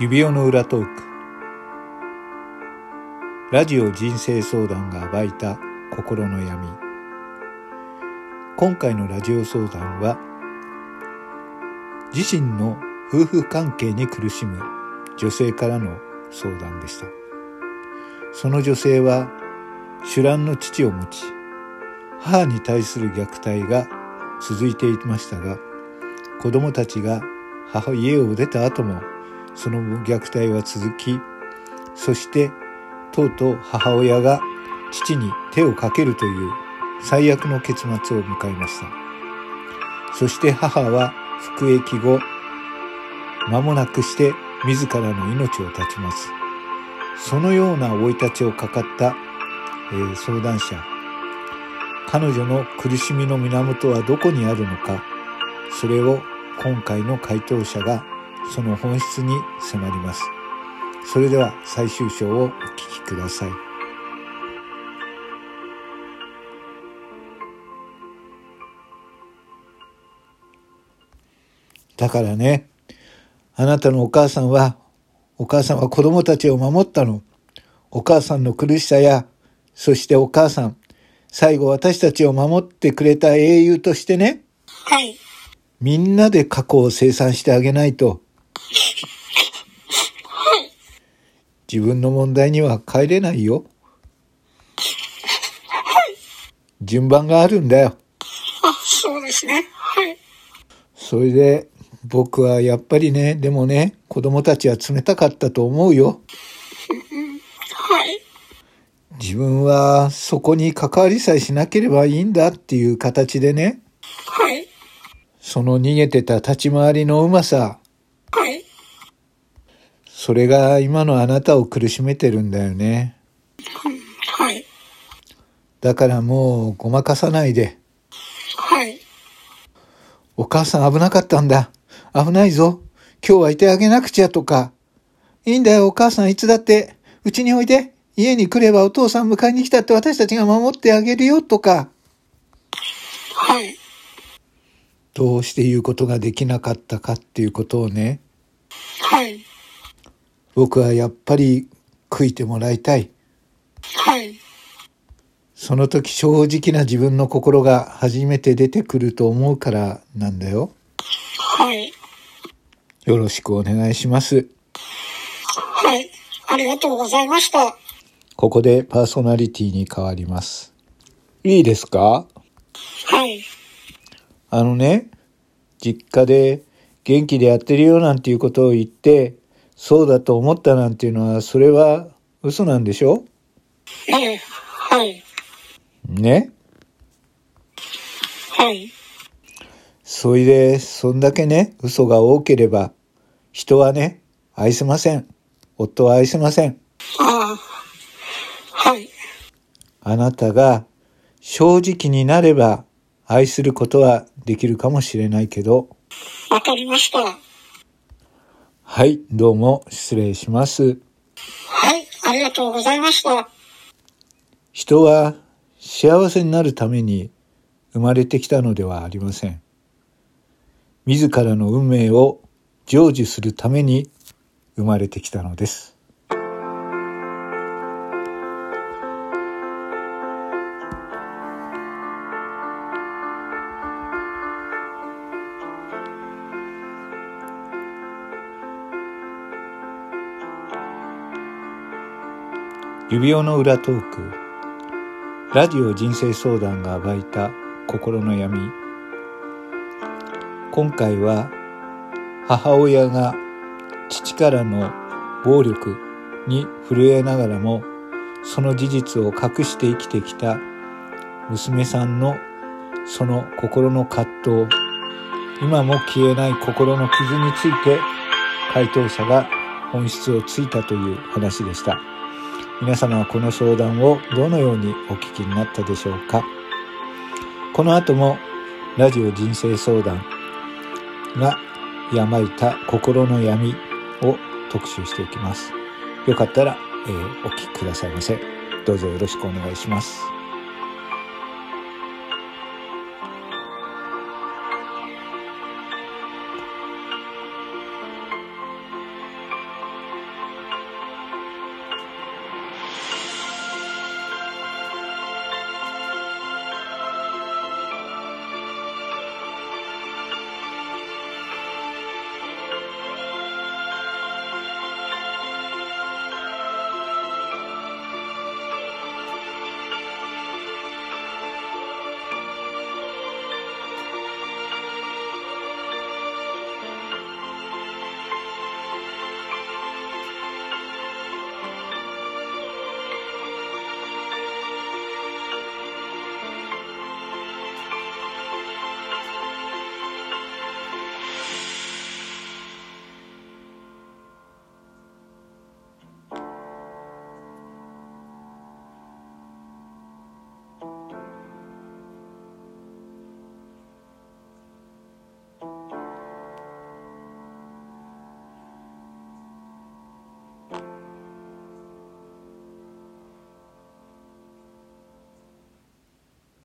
指輪の裏トーク。ラジオ人生相談が暴いた心の闇。今回のラジオ相談は自身の夫婦関係に苦しむ女性からの相談でした。その女性は主乱の父を持ち母に対する虐待が続いていましたが子供たちが母家を出た後もその虐待は続きそしてとうとう母親が父に手をかけるという最悪の結末を迎えました。そして母は服役後間もなくして自らの命を絶ちます。そのような生い立ちをかかった、えー、相談者。彼女の苦しみの源はどこにあるのかそれを今回の回答者がその本質に迫ります。それでは最終章をお聞きください。だからねあなたのお母さんはお母さんは子供たちを守ったの。お母さんの苦しさやそしてお母さん最後私たちを守ってくれた英雄としてねはい。みんなで過去を清算してあげないと自分の問題には帰れないよ。順番があるんだよ。あ、そうですね。はい。それで、僕はやっぱりね、でもね、子供たちは冷たかったと思うよ。はい。自分はそこに関わりさえしなければいいんだっていう形でね。はい。その逃げてた立ち回りのうまさ。はい。それが今のあなたを苦しめてるんだよね。はい。だからもうごまかさないで。はい。お母さん危なかったんだ。危ないぞ。今日はいてあげなくちゃとか。いいんだよ、お母さんいつだって。うちにおいで。家に来ればお父さん迎えに来たって私たちが守ってあげるよとか。はい。どうして言うことができなかったかっていうことをね。はい。僕はやっぱり悔いてもらいたい。はい。その時正直な自分の心が初めて出てくると思うからなんだよ。はい。よろしくお願いします。はい。ありがとうございました。ここでパーソナリティに変わります。いいですか？はい。あのね、実家で元気でやってるよなんていうことを言って、そうだと思ったなんていうのは、それは嘘なんでしょ？はい。はい。ね？はい。それで、そんだけね、嘘が多ければ、人はね、愛せません。夫は愛せません。ああ。はい。あなたが正直になれば愛することはできるかもしれないけど。わかりました。はい、どうも失礼します。はい、ありがとうございました。人は幸せになるために生まれてきたのではありません。自らの運命を成就するために生まれてきたのです。指輪の裏トーク。ラジオ人生相談が暴いた心の闇。今回は母親が父からの暴力に震えながらもその事実を隠して生きてきた娘さんのその心の葛藤。今も消えない心の傷について回答者が本質をついたという話でした。皆様はこの相談をどのようにお聞きになったでしょうか？この後もラジオ人生相談が病いた心の闇を特集していきます。よかったら、えー、お聞きくださいませ。どうぞよろしくお願いします。